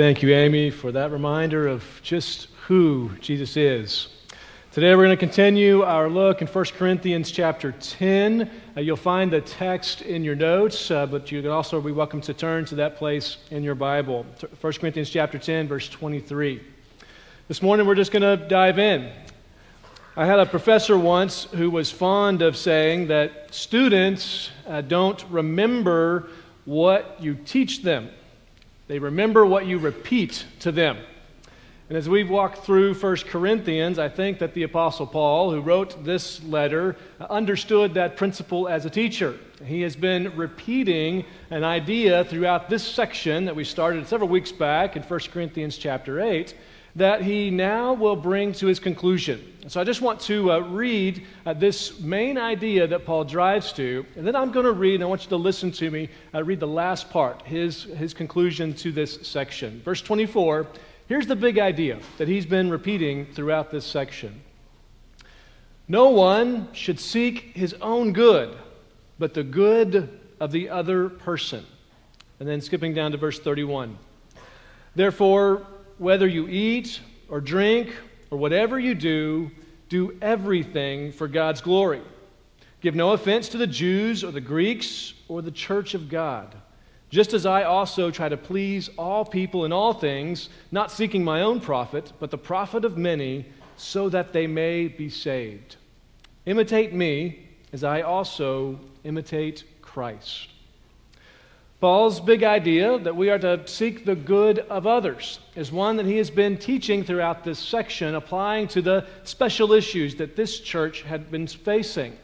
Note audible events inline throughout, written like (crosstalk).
Thank you, Amy, for that reminder of just who Jesus is. Today we're going to continue our look in 1 Corinthians chapter 10. Uh, you'll find the text in your notes, uh, but you can also be welcome to turn to that place in your Bible. 1 Corinthians chapter 10, verse 23. This morning we're just going to dive in. I had a professor once who was fond of saying that students uh, don't remember what you teach them, they remember what you repeat to them. And as we've walked through 1 Corinthians, I think that the Apostle Paul, who wrote this letter, understood that principle as a teacher. He has been repeating an idea throughout this section that we started several weeks back in 1 Corinthians chapter 8 that he now will bring to his conclusion. So I just want to uh, read uh, this main idea that Paul drives to, and then I'm going to read, and I want you to listen to me, uh, read the last part, his, his conclusion to this section. Verse 24 Here's the big idea that he's been repeating throughout this section No one should seek his own good, but the good of the other person. And then skipping down to verse 31. Therefore, whether you eat or drink or whatever you do, do everything for God's glory. Give no offense to the Jews or the Greeks or the church of God just as I also try to please all people in all things, not seeking my own profit, but the profit of many, so that they may be saved. Imitate me as I also imitate Christ. Paul's big idea that we are to seek the good of others is one that he has been teaching throughout this section, applying to the special issues that this church had been facing.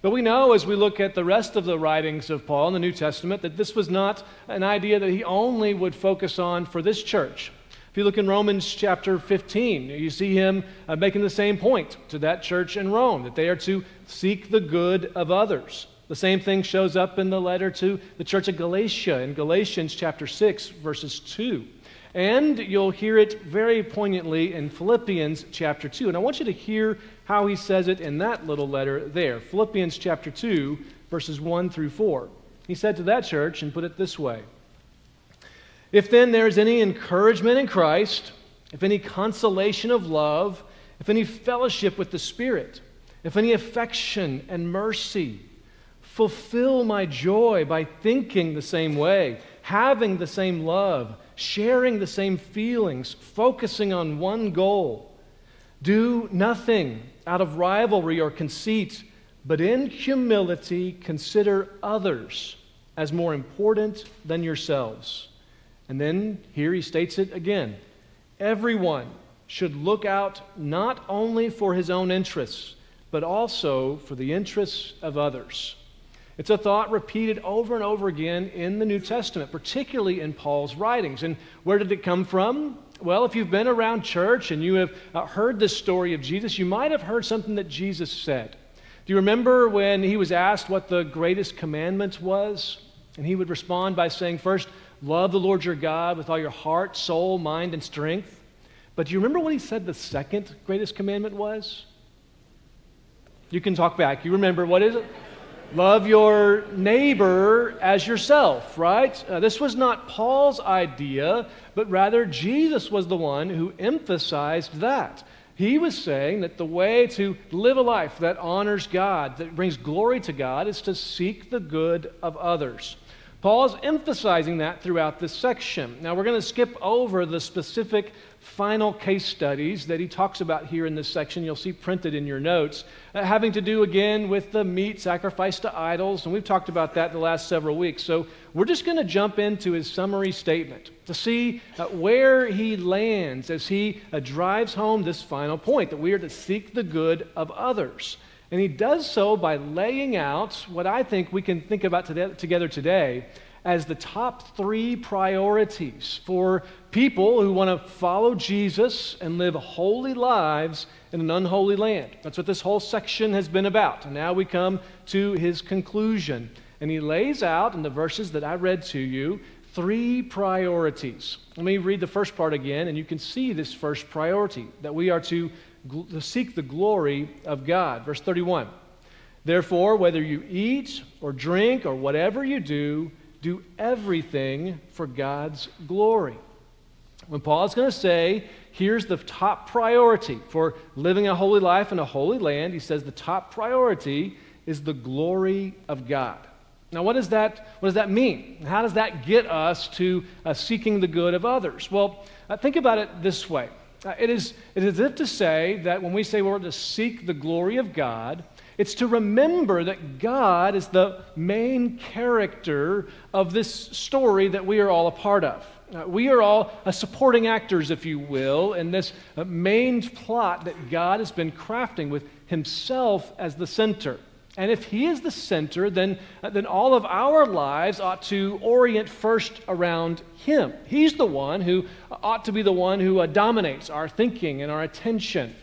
But we know as we look at the rest of the writings of Paul in the New Testament that this was not an idea that he only would focus on for this church. If you look in Romans chapter 15, you see him uh, making the same point to that church in Rome that they are to seek the good of others. The same thing shows up in the letter to the church of Galatia in Galatians chapter 6, verses 2. And you'll hear it very poignantly in Philippians chapter 2. And I want you to hear how he says it in that little letter there Philippians chapter 2, verses 1 through 4. He said to that church and put it this way If then there is any encouragement in Christ, if any consolation of love, if any fellowship with the Spirit, if any affection and mercy, fulfill my joy by thinking the same way, having the same love sharing the same feelings, focusing on one goal. Do nothing out of rivalry or conceit, but in humility consider others as more important than yourselves. And then here he states it again everyone should look out not only for his own interests, but also for the interests of others. It's a thought repeated over and over again in the New Testament, particularly in Paul's writings. And where did it come from? Well, if you've been around church and you have uh, heard the story of Jesus, you might have heard something that Jesus said. Do you remember when he was asked what the greatest commandment was? And he would respond by saying, First, love the Lord your God with all your heart, soul, mind, and strength. But do you remember what he said the second greatest commandment was? You can talk back. You remember, what is it? Love your neighbor as yourself, right? Uh, this was not Paul's idea, but rather Jesus was the one who emphasized that. He was saying that the way to live a life that honors God, that brings glory to God, is to seek the good of others. Paul's emphasizing that throughout this section. Now, we're going to skip over the specific final case studies that he talks about here in this section. You'll see printed in your notes, uh, having to do again with the meat sacrificed to idols. And we've talked about that the last several weeks. So we're just going to jump into his summary statement to see uh, where he lands as he uh, drives home this final point that we are to seek the good of others. And he does so by laying out what I think we can think about together today as the top three priorities for people who want to follow Jesus and live holy lives in an unholy land. That's what this whole section has been about. And now we come to his conclusion. And he lays out in the verses that I read to you three priorities. Let me read the first part again, and you can see this first priority that we are to seek the glory of God. Verse 31 Therefore, whether you eat or drink or whatever you do, do everything for God's glory. When Paul is going to say, here's the top priority for living a holy life in a holy land, he says the top priority is the glory of God. Now, what does that, what does that mean? How does that get us to uh, seeking the good of others? Well, uh, think about it this way it, is, it is as if to say that when we say we're to seek the glory of God, it's to remember that God is the main character of this story that we are all a part of. Uh, we are all uh, supporting actors, if you will, in this uh, main plot that God has been crafting with Himself as the center. And if He is the center, then, uh, then all of our lives ought to orient first around Him. He's the one who ought to be the one who uh, dominates our thinking and our attention.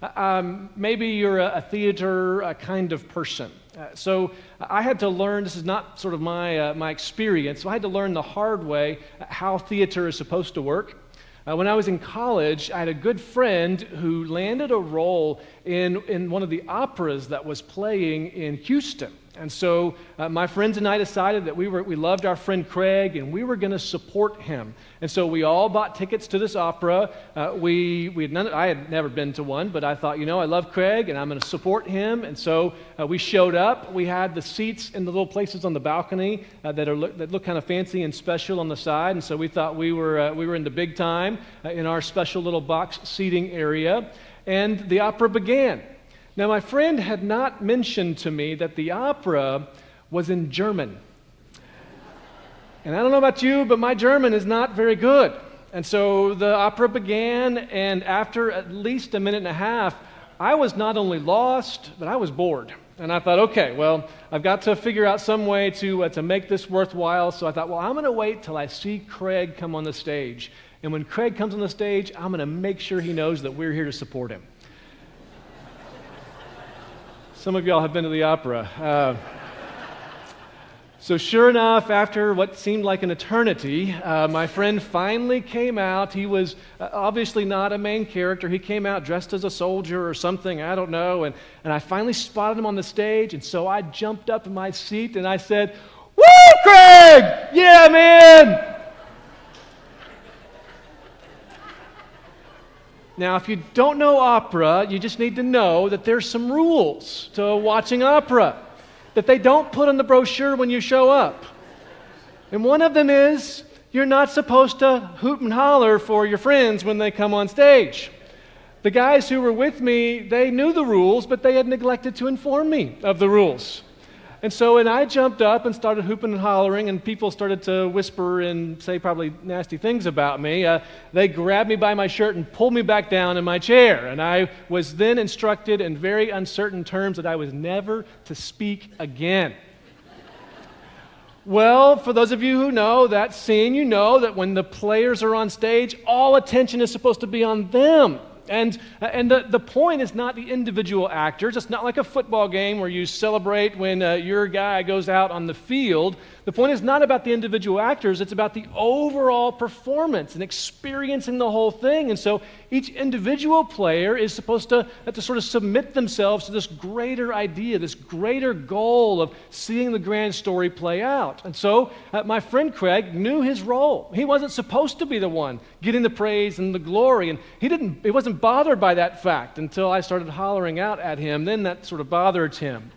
Uh, um, maybe you're a, a theater a kind of person. Uh, so I had to learn, this is not sort of my, uh, my experience, so I had to learn the hard way how theater is supposed to work. Uh, when I was in college, I had a good friend who landed a role in, in one of the operas that was playing in Houston. And so uh, my friends and I decided that we, were, we loved our friend Craig and we were going to support him. And so we all bought tickets to this opera. Uh, we, we had none, I had never been to one, but I thought, you know, I love Craig and I'm going to support him. And so uh, we showed up. We had the seats in the little places on the balcony uh, that, are, that look kind of fancy and special on the side. And so we thought we were, uh, we were in the big time uh, in our special little box seating area. And the opera began. Now, my friend had not mentioned to me that the opera was in German. And I don't know about you, but my German is not very good. And so the opera began, and after at least a minute and a half, I was not only lost, but I was bored. And I thought, okay, well, I've got to figure out some way to, uh, to make this worthwhile. So I thought, well, I'm going to wait till I see Craig come on the stage. And when Craig comes on the stage, I'm going to make sure he knows that we're here to support him. Some of y'all have been to the opera. Uh, so, sure enough, after what seemed like an eternity, uh, my friend finally came out. He was uh, obviously not a main character. He came out dressed as a soldier or something, I don't know. And, and I finally spotted him on the stage. And so I jumped up in my seat and I said, Woo, Craig! Yeah, man! Now, if you don't know opera, you just need to know that there's some rules to watching opera that they don't put on the brochure when you show up. And one of them is you're not supposed to hoot and holler for your friends when they come on stage. The guys who were with me, they knew the rules, but they had neglected to inform me of the rules. And so, and I jumped up and started hooping and hollering, and people started to whisper and say probably nasty things about me. Uh, they grabbed me by my shirt and pulled me back down in my chair. And I was then instructed in very uncertain terms that I was never to speak again. Well, for those of you who know that scene, you know that when the players are on stage, all attention is supposed to be on them. And, uh, and the, the point is not the individual actors. It's not like a football game where you celebrate when uh, your guy goes out on the field. The point is not about the individual actors, it's about the overall performance and experiencing the whole thing. And so each individual player is supposed to, uh, to sort of submit themselves to this greater idea, this greater goal of seeing the grand story play out. And so uh, my friend Craig knew his role. He wasn't supposed to be the one getting the praise and the glory. And he didn't, he wasn't bothered by that fact until I started hollering out at him. Then that sort of bothered him.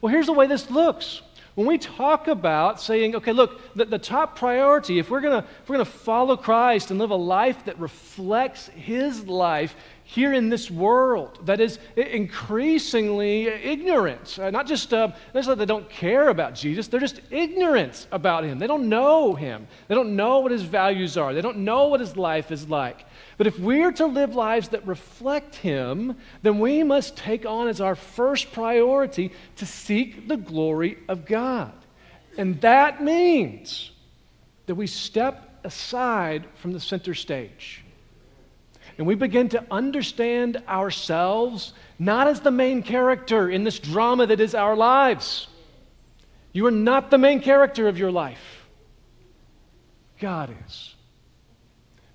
Well, here's the way this looks. When we talk about saying, okay, look, the, the top priority, if we're going to follow Christ and live a life that reflects his life, here in this world that is increasingly ignorant. Uh, not just uh, not just that they don't care about Jesus, they're just ignorant about him. They don't know him. They don't know what his values are. They don't know what his life is like. But if we're to live lives that reflect him, then we must take on as our first priority to seek the glory of God. And that means that we step aside from the center stage and we begin to understand ourselves not as the main character in this drama that is our lives. You are not the main character of your life, God is.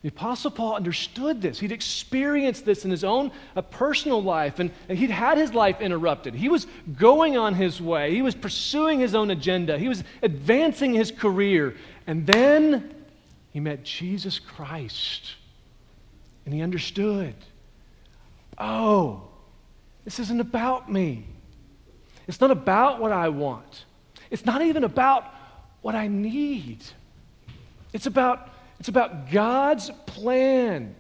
The Apostle Paul understood this. He'd experienced this in his own personal life, and, and he'd had his life interrupted. He was going on his way, he was pursuing his own agenda, he was advancing his career. And then he met Jesus Christ and he understood. Oh, this isn't about me. It's not about what I want. It's not even about what I need. It's about, it's about God's plan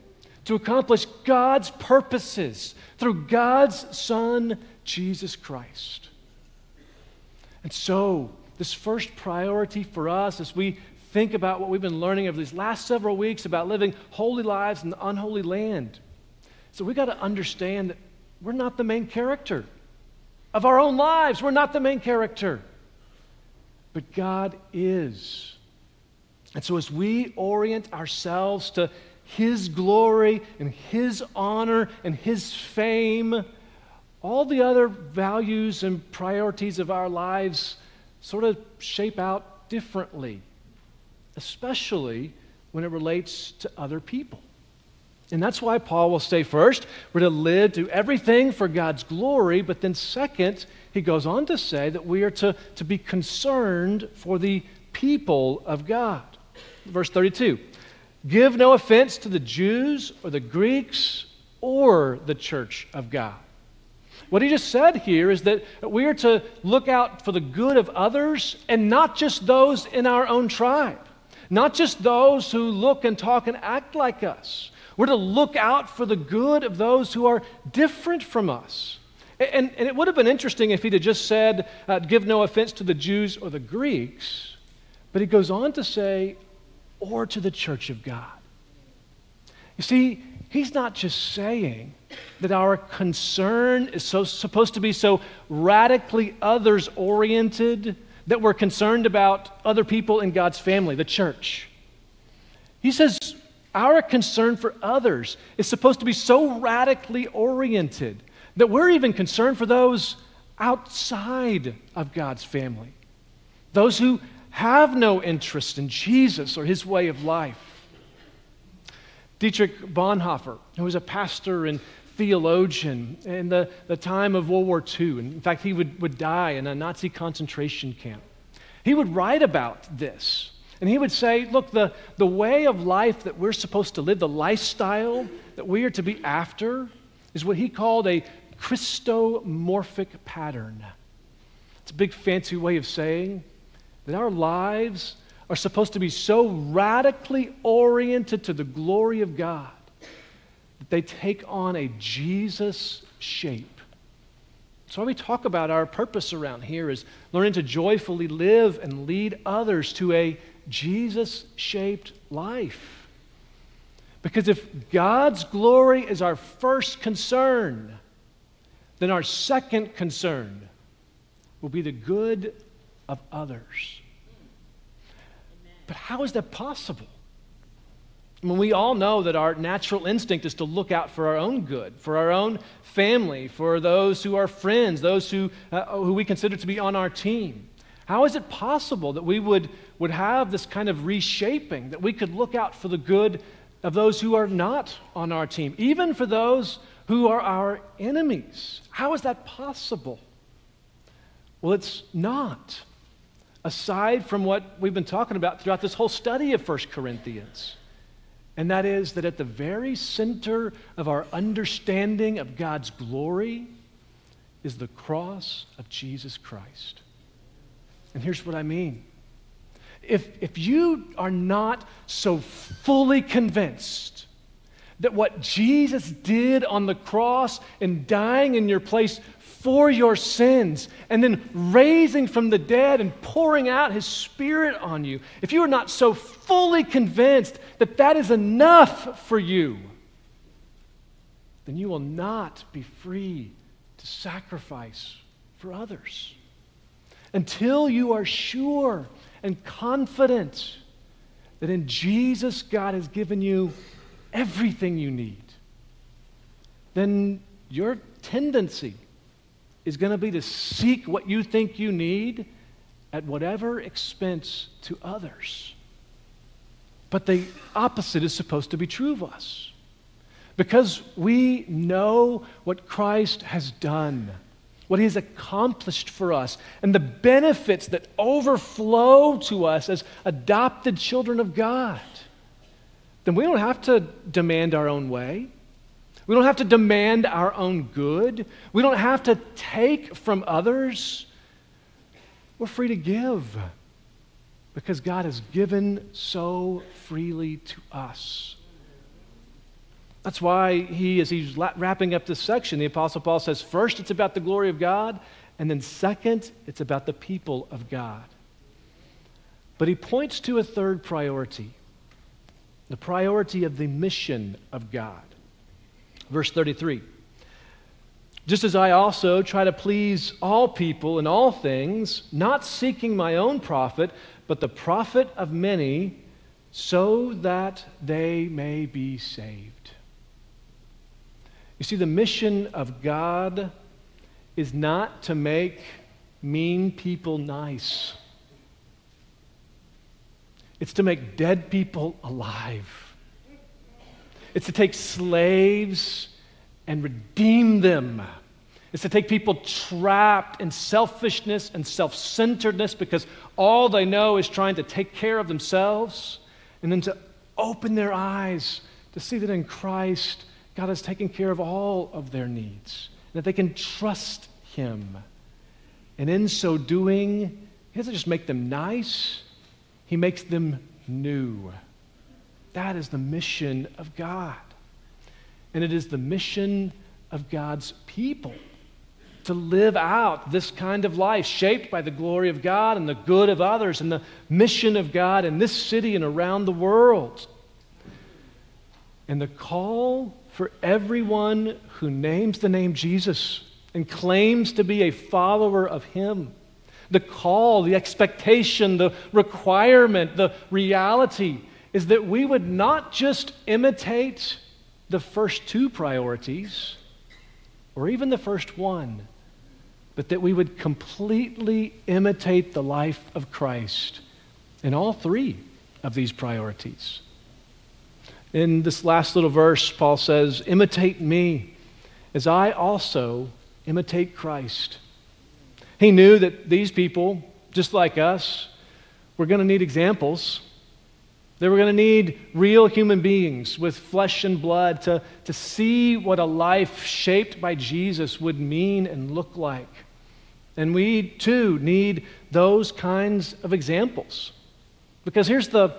to accomplish God's purposes through God's Son, Jesus Christ. And so, this first priority for us as we think about what we've been learning over these last several weeks about living holy lives in the unholy land. So, we've got to understand that we're not the main character of our own lives. We're not the main character. But God is. And so, as we orient ourselves to His glory and His honor and His fame, all the other values and priorities of our lives sort of shape out differently, especially when it relates to other people. And that's why Paul will say first, we're to live, do everything for God's glory, but then second, he goes on to say that we are to, to be concerned for the people of God. Verse 32 Give no offense to the Jews or the Greeks or the church of God. What he just said here is that we are to look out for the good of others and not just those in our own tribe, not just those who look and talk and act like us. We're to look out for the good of those who are different from us. And, and it would have been interesting if he'd have just said, uh, give no offense to the Jews or the Greeks, but he goes on to say, or to the church of God. You see, he's not just saying that our concern is so, supposed to be so radically others oriented that we're concerned about other people in God's family, the church. He says our concern for others is supposed to be so radically oriented that we're even concerned for those outside of God's family, those who have no interest in Jesus or his way of life. Dietrich Bonhoeffer, who was a pastor and theologian in the, the time of World War II, and in fact, he would, would die in a Nazi concentration camp. He would write about this and he would say, look, the, the way of life that we're supposed to live, the lifestyle that we are to be after, is what he called a Christomorphic pattern. It's a big fancy way of saying that our lives are supposed to be so radically oriented to the glory of God that they take on a Jesus shape. So, why we talk about our purpose around here is learning to joyfully live and lead others to a Jesus shaped life. Because if God's glory is our first concern, then our second concern will be the good of others. But how is that possible? I mean, we all know that our natural instinct is to look out for our own good, for our own family, for those who are friends, those who, uh, who we consider to be on our team. How is it possible that we would, would have this kind of reshaping, that we could look out for the good of those who are not on our team, even for those who are our enemies? How is that possible? Well, it's not. Aside from what we've been talking about throughout this whole study of 1 Corinthians, and that is that at the very center of our understanding of God's glory is the cross of Jesus Christ. And here's what I mean. If, if you are not so fully convinced that what Jesus did on the cross and dying in your place for your sins and then raising from the dead and pouring out his spirit on you, if you are not so fully convinced that that is enough for you, then you will not be free to sacrifice for others. Until you are sure and confident that in Jesus God has given you everything you need, then your tendency is going to be to seek what you think you need at whatever expense to others. But the opposite is supposed to be true of us. Because we know what Christ has done what He has accomplished for us, and the benefits that overflow to us as adopted children of God, then we don't have to demand our own way. We don't have to demand our own good. We don't have to take from others. We're free to give because God has given so freely to us. That's why he, as he's wrapping up this section, the Apostle Paul says, first, it's about the glory of God, and then second, it's about the people of God. But he points to a third priority the priority of the mission of God. Verse 33 Just as I also try to please all people in all things, not seeking my own profit, but the profit of many, so that they may be saved. You see, the mission of God is not to make mean people nice. It's to make dead people alive. It's to take slaves and redeem them. It's to take people trapped in selfishness and self centeredness because all they know is trying to take care of themselves, and then to open their eyes to see that in Christ, God has taken care of all of their needs, that they can trust Him. And in so doing, He doesn't just make them nice, He makes them new. That is the mission of God. And it is the mission of God's people to live out this kind of life shaped by the glory of God and the good of others and the mission of God in this city and around the world. And the call for everyone who names the name Jesus and claims to be a follower of Him. The call, the expectation, the requirement, the reality is that we would not just imitate the first two priorities or even the first one, but that we would completely imitate the life of Christ in all three of these priorities. In this last little verse, Paul says, Imitate me as I also imitate Christ. He knew that these people, just like us, were going to need examples. They were going to need real human beings with flesh and blood to, to see what a life shaped by Jesus would mean and look like. And we too need those kinds of examples. Because here's the,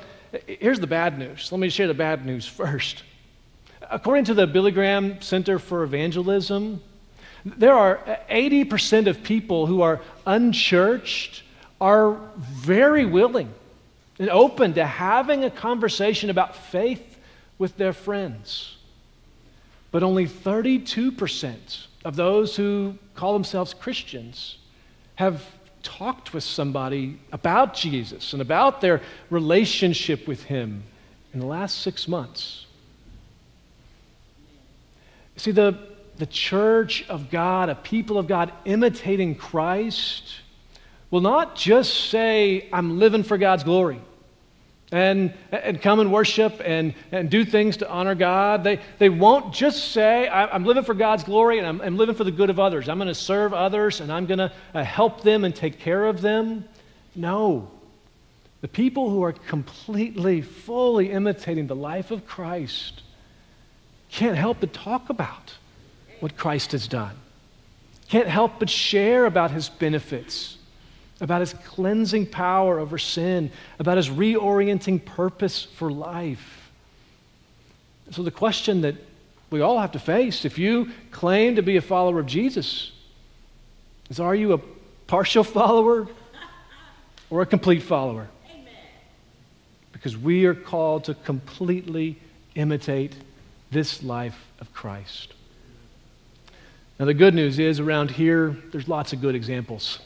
Here's the bad news. Let me share the bad news (laughs) first. According to the Billy Graham Center for Evangelism, there are uh, 80% of people who are unchurched are very willing and open to having a conversation about faith with their friends. But only 32% of those who call themselves Christians have talked with somebody about Jesus and about their relationship with Him in the last six months. See, the, the church of God, a people of God imitating Christ, will not just say, I'm living for God's glory and, and come and worship and, and do things to honor God. They, they won't just say, I'm living for God's glory and I'm, I'm living for the good of others. I'm going to serve others and I'm going to uh, help them and take care of them. No. The people who are completely, fully imitating the life of Christ can't help but talk about what Christ has done, can't help but share about his benefits about his cleansing power over sin, about his reorienting purpose for life. So, the question that we all have to face if you claim to be a follower of Jesus is are you a partial (laughs) follower or a complete follower? Amen. Because we are called to completely imitate this life of Christ. Now, the good news is around here, there's lots of good examples.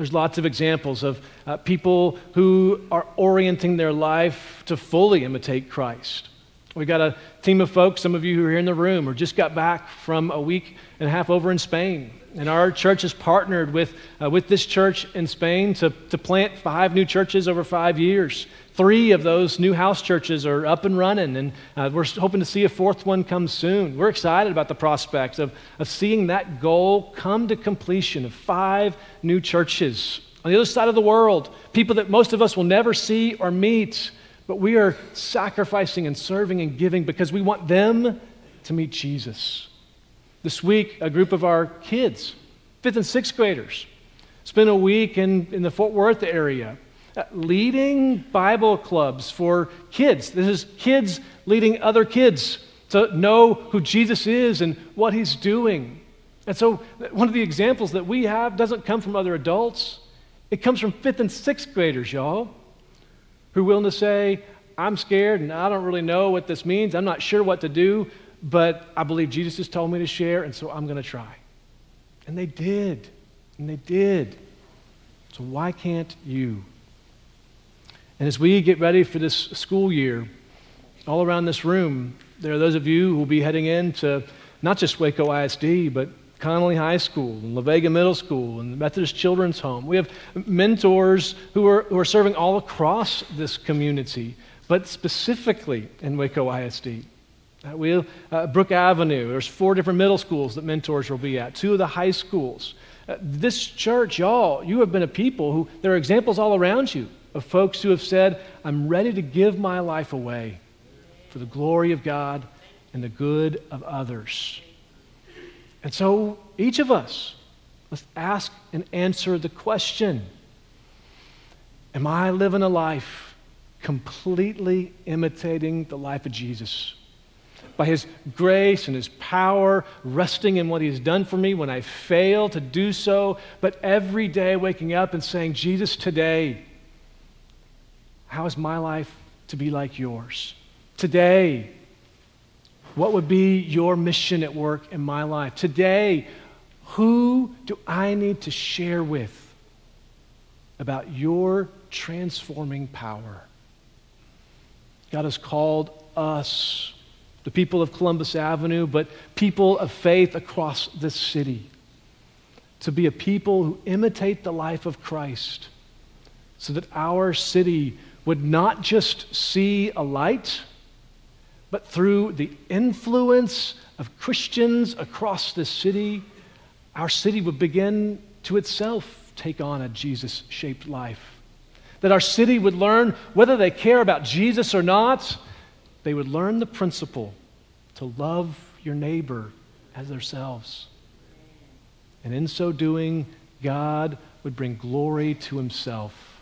There's lots of examples of uh, people who are orienting their life to fully imitate Christ. We've got a team of folks, some of you who are here in the room, or just got back from a week and a half over in Spain. And our church has partnered with, uh, with this church in Spain to, to plant five new churches over five years. Three of those new house churches are up and running, and uh, we're hoping to see a fourth one come soon. We're excited about the prospects of, of seeing that goal come to completion of five new churches on the other side of the world, people that most of us will never see or meet, but we are sacrificing and serving and giving because we want them to meet Jesus. This week, a group of our kids, fifth and sixth graders, spent a week in, in the Fort Worth area uh, leading Bible clubs for kids. This is kids leading other kids to know who Jesus is and what he's doing. And so, one of the examples that we have doesn't come from other adults, it comes from fifth and sixth graders, y'all, who are willing to say, I'm scared and I don't really know what this means. I'm not sure what to do, but I believe Jesus has told me to share, and so I'm going to try. And they did. And they did. So why can't you? And as we get ready for this school year, all around this room, there are those of you who will be heading into not just Waco ISD, but Connally High School and La Vega Middle School and the Methodist Children's Home. We have mentors who are, who are serving all across this community, but specifically in Waco ISD. We uh, Brook Avenue. There's four different middle schools that mentors will be at, two of the high schools. Uh, this church, y'all, you have been a people who, there are examples all around you of folks who have said, I'm ready to give my life away for the glory of God and the good of others. And so each of us must ask and answer the question Am I living a life completely imitating the life of Jesus? By his grace and his power, resting in what he has done for me when I fail to do so, but every day waking up and saying, Jesus, today, how is my life to be like yours? Today, what would be your mission at work in my life? Today, who do I need to share with about your transforming power? God has called us, the people of Columbus Avenue, but people of faith across this city, to be a people who imitate the life of Christ so that our city would not just see a light but through the influence of Christians across the city, our city would begin to itself take on a Jesus shaped life. That our city would learn, whether they care about Jesus or not, they would learn the principle to love your neighbor as themselves. And in so doing, God would bring glory to himself.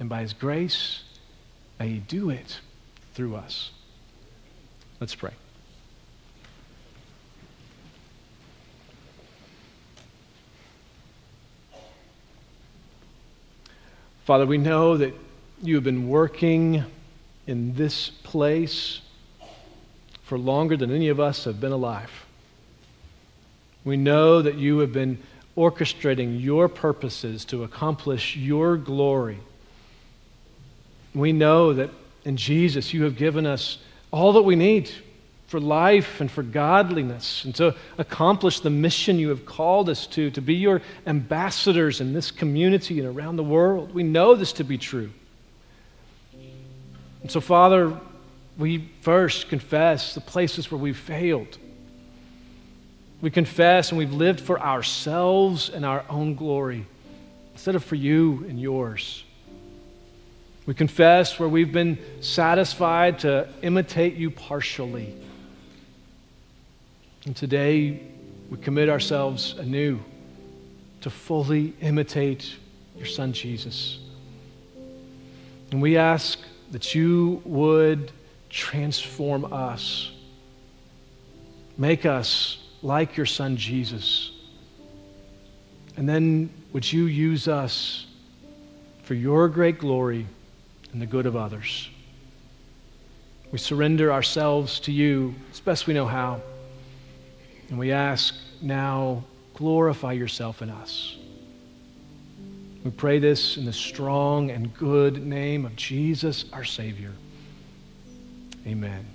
And by his grace, may he do it through us. Let's pray. Father, we know that you have been working in this place for longer than any of us have been alive. We know that you have been orchestrating your purposes to accomplish your glory. We know that in Jesus you have given us all that we need for life and for godliness and to accomplish the mission you have called us to, to be your ambassadors in this community and around the world. We know this to be true. And so, Father, we first confess the places where we've failed. We confess and we've lived for ourselves and our own glory instead of for you and yours. We confess where we've been satisfied to imitate you partially. And today, we commit ourselves anew to fully imitate your Son, Jesus. And we ask that you would transform us, make us like your Son, Jesus. And then would you use us for your great glory? and the good of others. We surrender ourselves to you as best we know how. And we ask now, glorify yourself in us. We pray this in the strong and good name of Jesus, our Savior. Amen.